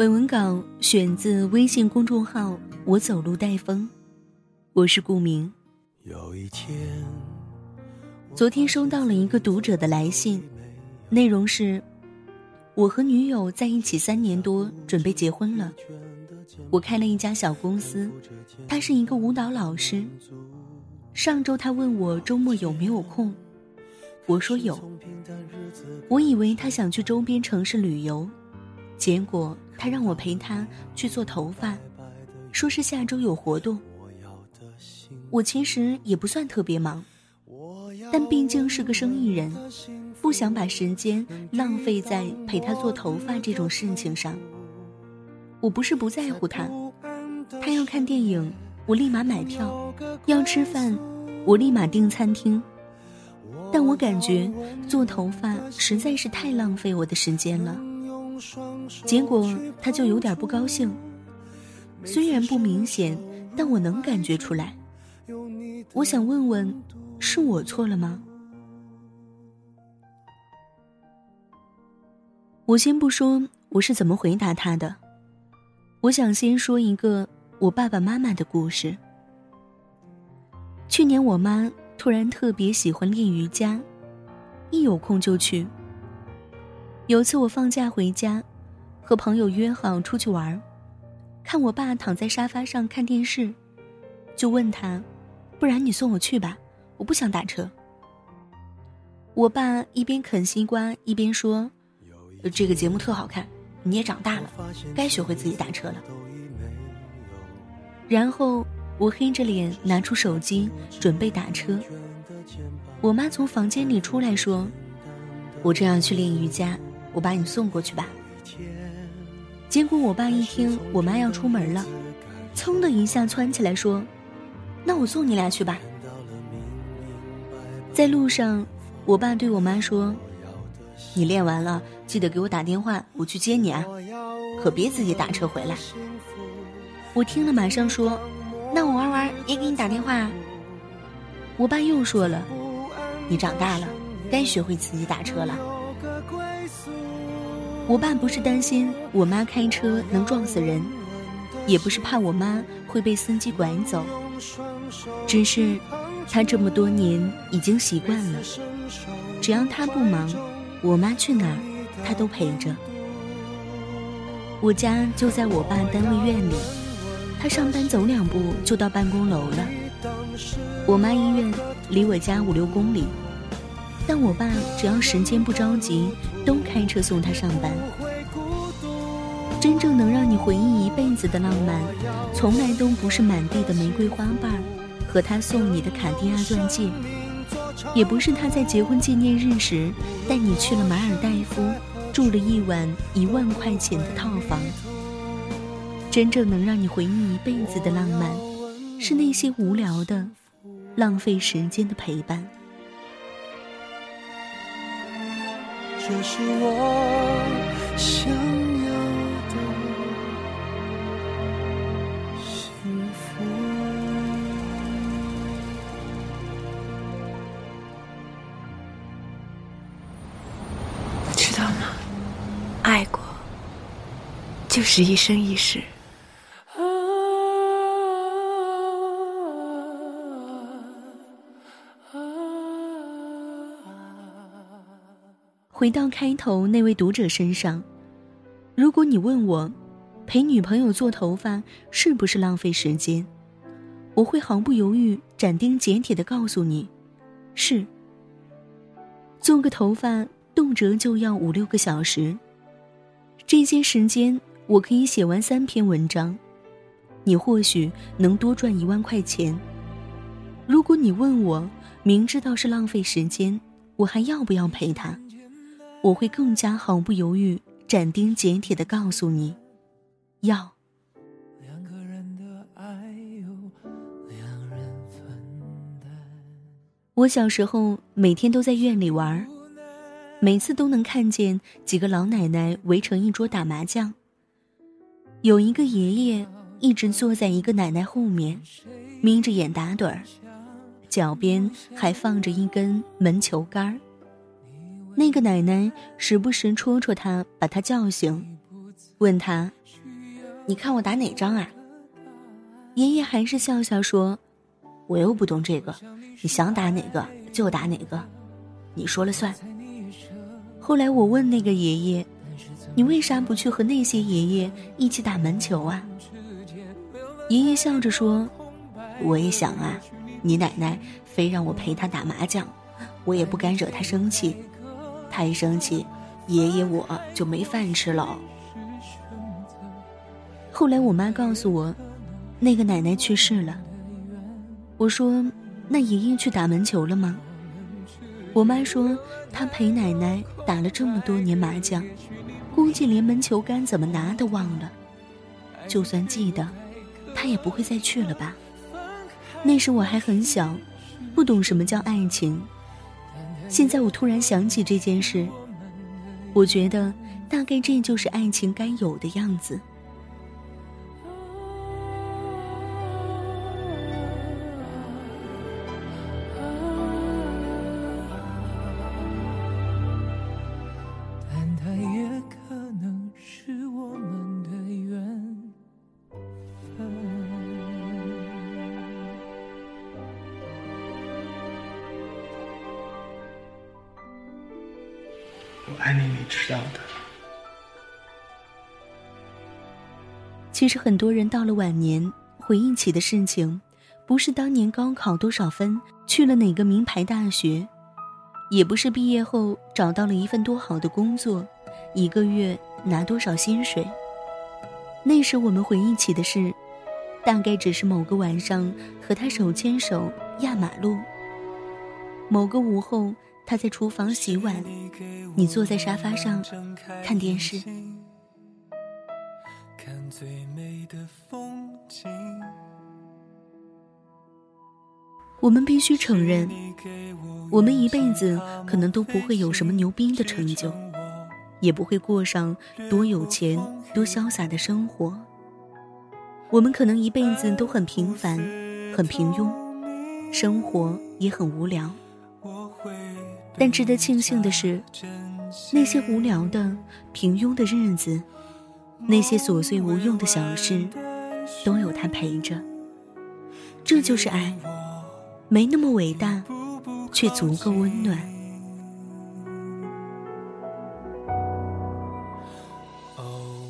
本文稿选自微信公众号“我走路带风”，我是顾明。有一天，昨天收到了一个读者的来信，内容是：我和女友在一起三年多，准备结婚了。我开了一家小公司，她是一个舞蹈老师。上周他问我周末有没有空，我说有。我以为他想去周边城市旅游。结果他让我陪他去做头发，说是下周有活动。我其实也不算特别忙，但毕竟是个生意人，不想把时间浪费在陪他做头发这种事情上。我不是不在乎他，他要看电影，我立马买票；要吃饭，我立马订餐厅。但我感觉做头发实在是太浪费我的时间了。结果他就有点不高兴，虽然不明显，但我能感觉出来。我想问问，是我错了吗？我先不说我是怎么回答他的，我想先说一个我爸爸妈妈的故事。去年我妈突然特别喜欢练瑜伽，一有空就去。有次我放假回家，和朋友约好出去玩看我爸躺在沙发上看电视，就问他：“不然你送我去吧，我不想打车。”我爸一边啃西瓜一边说：“这个节目特好看，你也长大了，该学会自己打车了。”然后我黑着脸拿出手机准备打车，我妈从房间里出来说：“我正要去练瑜伽。”我把你送过去吧。结果我爸一听我妈要出门了，噌的一下窜起来说：“那我送你俩去吧。”在路上，我爸对我妈说：“你练完了记得给我打电话，我去接你啊，可别自己打车回来。”我听了马上说：“那我玩玩也给你打电话。”我爸又说了：“你长大了，该学会自己打车了。”我爸不是担心我妈开车能撞死人，也不是怕我妈会被司机拐走，只是他这么多年已经习惯了，只要他不忙，我妈去哪儿他都陪着。我家就在我爸单位院里，他上班走两步就到办公楼了。我妈医院离我家五六公里。但我爸只要时间不着急，都开车送他上班。真正能让你回忆一辈子的浪漫，从来都不是满地的玫瑰花瓣和他送你的卡地亚钻戒，也不是他在结婚纪念日时带你去了马尔代夫，住了一晚一万块钱的套房。真正能让你回忆一辈子的浪漫，是那些无聊的、浪费时间的陪伴。这是我想要的幸福。知道吗？爱过，就是一生一世。回到开头那位读者身上，如果你问我，陪女朋友做头发是不是浪费时间，我会毫不犹豫、斩钉截铁的告诉你，是。做个头发动辄就要五六个小时，这些时间我可以写完三篇文章，你或许能多赚一万块钱。如果你问我，明知道是浪费时间，我还要不要陪他？我会更加毫不犹豫、斩钉截铁的告诉你，要。我小时候每天都在院里玩，每次都能看见几个老奶奶围成一桌打麻将。有一个爷爷一直坐在一个奶奶后面，眯着眼打盹儿，脚边还放着一根门球杆儿。那个奶奶时不时戳戳他，把他叫醒，问他：“你看我打哪张啊？”爷爷还是笑笑说：“我又不懂这个。”你想打哪个就打哪个，你说了算。后来我问那个爷爷：“你为啥不去和那些爷爷一起打门球啊？”爷爷笑着说：“我也想啊，你奶奶非让我陪她打麻将，我也不敢惹她生气，他一生气，爷爷我就没饭吃了。”后来我妈告诉我，那个奶奶去世了。我说。那爷爷去打门球了吗？我妈说他陪奶奶打了这么多年麻将，估计连门球杆怎么拿都忘了。就算记得，他也不会再去了吧？那时我还很小，不懂什么叫爱情。现在我突然想起这件事，我觉得大概这就是爱情该有的样子。其实很多人到了晚年，回忆起的事情，不是当年高考多少分，去了哪个名牌大学，也不是毕业后找到了一份多好的工作，一个月拿多少薪水。那时我们回忆起的事，大概只是某个晚上和他手牵手压马路，某个午后。他在厨房洗碗，你坐在沙发上看电视。看最美的风景我们必须承认，我们一辈子可能都不会有什么牛逼的成就，也不会过上多有钱、多潇洒的生活。我们可能一辈子都很平凡、很平庸，生活也很无聊。但值得庆幸的是，那些无聊的、平庸的日子，那些琐碎无用的小事，都有他陪着。这就是爱，没那么伟大，却足够温暖。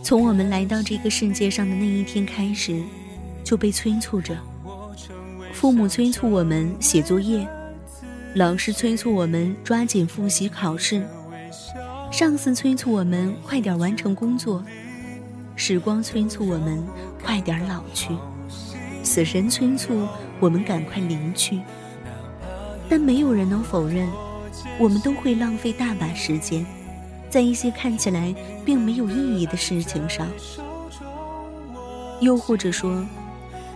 从我们来到这个世界上的那一天开始，就被催促着，父母催促我们写作业。老师催促我们抓紧复习考试，上司催促我们快点完成工作，时光催促我们快点老去，死神催促我们赶快离去。但没有人能否认，我们都会浪费大把时间，在一些看起来并没有意义的事情上。又或者说，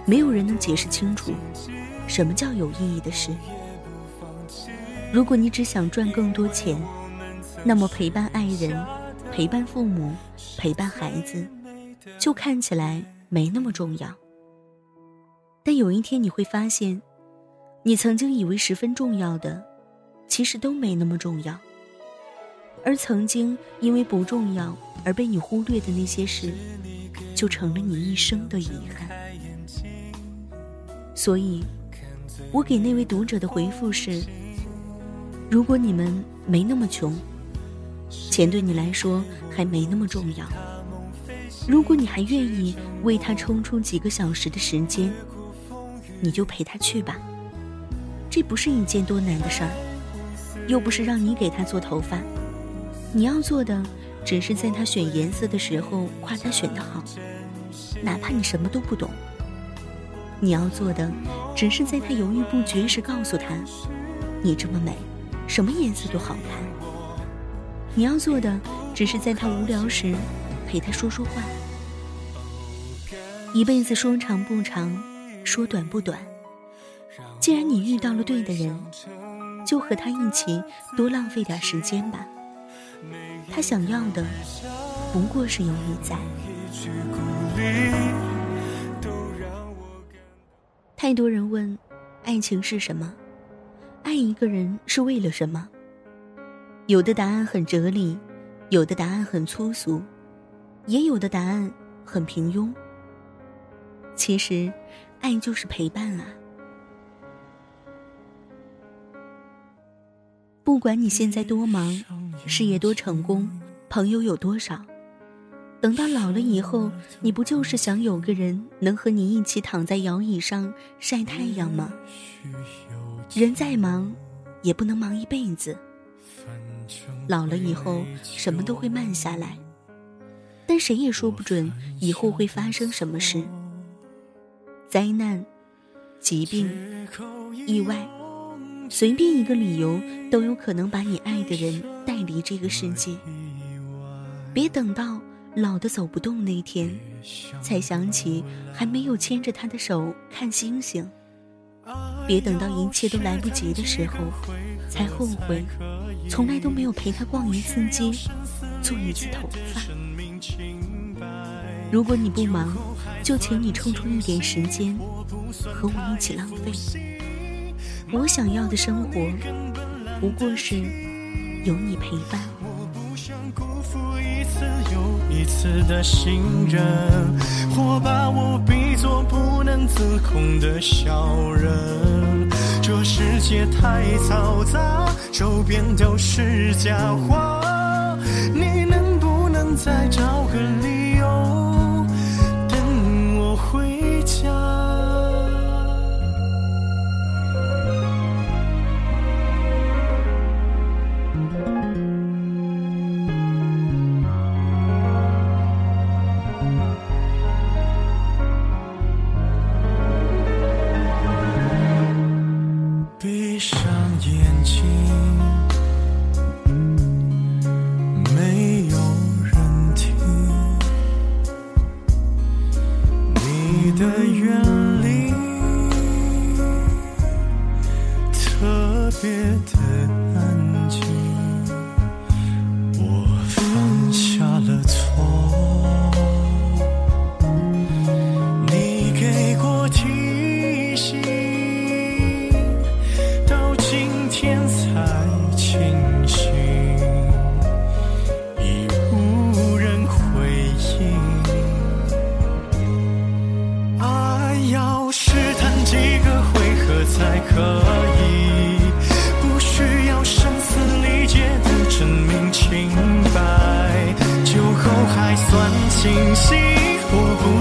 没有人能解释清楚，什么叫有意义的事。如果你只想赚更多钱，那么陪伴爱人、陪伴父母、陪伴孩子，就看起来没那么重要。但有一天你会发现，你曾经以为十分重要的，其实都没那么重要。而曾经因为不重要而被你忽略的那些事，就成了你一生的遗憾。所以，我给那位读者的回复是。如果你们没那么穷，钱对你来说还没那么重要。如果你还愿意为他抽出几个小时的时间，你就陪他去吧。这不是一件多难的事儿，又不是让你给他做头发。你要做的，只是在他选颜色的时候夸他选的好，哪怕你什么都不懂。你要做的，只是在他犹豫不决时告诉他，你这么美。什么颜色都好看。你要做的只是在他无聊时陪他说说话。一辈子说长不长，说短不短。既然你遇到了对的人，就和他一起多浪费点时间吧。他想要的不过是有你在。太多人问，爱情是什么？爱一个人是为了什么？有的答案很哲理，有的答案很粗俗，也有的答案很平庸。其实，爱就是陪伴啊。不管你现在多忙，事业多成功，朋友有多少，等到老了以后，你不就是想有个人能和你一起躺在摇椅上晒太阳吗？人再忙，也不能忙一辈子。老了以后，什么都会慢下来，但谁也说不准以后会发生什么事。灾难、疾病、意外。随便一个理由都有可能把你爱的人带离这个世界。别等到老的走不动那天，才想起还没有牵着他的手看星星。别等到一切都来不及的时候，才后悔从来都没有陪他逛一次街，做一次头发。如果你不忙，就请你抽出一点时间和我一起浪费。我想要的生活，不过是有你陪伴。我不想辜负一次又一次的信任，或把我比作不能自控的小人。这世界太嘈杂，周边都是假话，你能不能再找个别的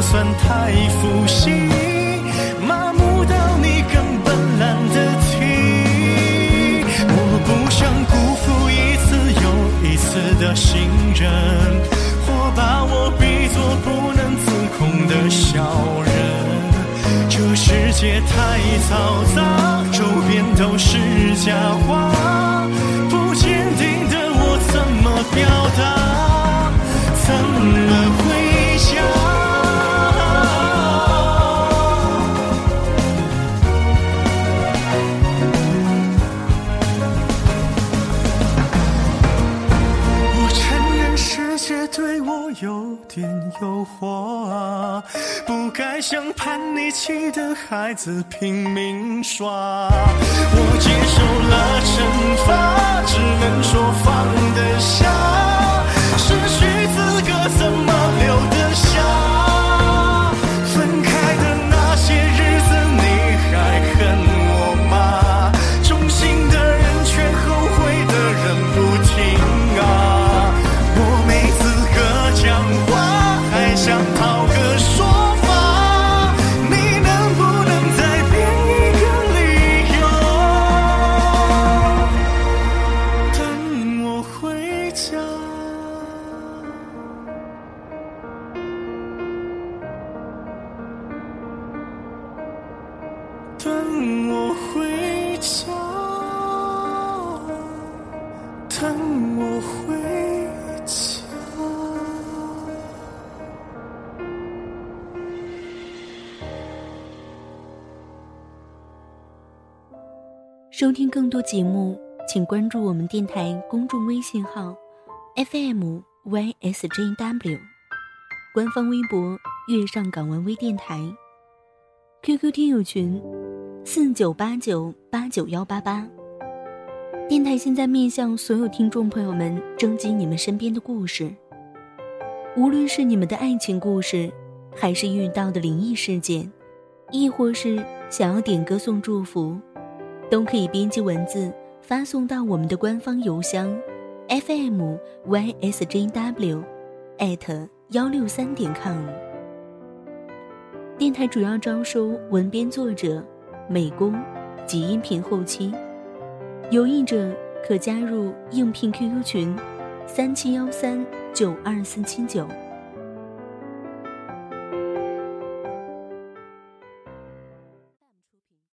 算太负心，麻木到你根本懒得听。我不想辜负一次又一次的信任，或把我比作不能自控的小人。这世界太嘈杂，周边都是假话，不坚定的我怎么表达？怎么回家？不该像叛逆期的孩子拼命耍，我接受了惩罚，只能说放得下，失去资格怎么留收听更多节目，请关注我们电台公众微信号 FM YSJW，官方微博月上港湾微电台，QQ 听友群四九八九八九幺八八。电台现在面向所有听众朋友们征集你们身边的故事，无论是你们的爱情故事，还是遇到的灵异事件，亦或是想要点歌送祝福。都可以编辑文字发送到我们的官方邮箱，fm ysjw，艾特幺六三点 com。电台主要招收文编作者、美工及音频后期，有意者可加入应聘 QQ 群：三七幺三九二四七九。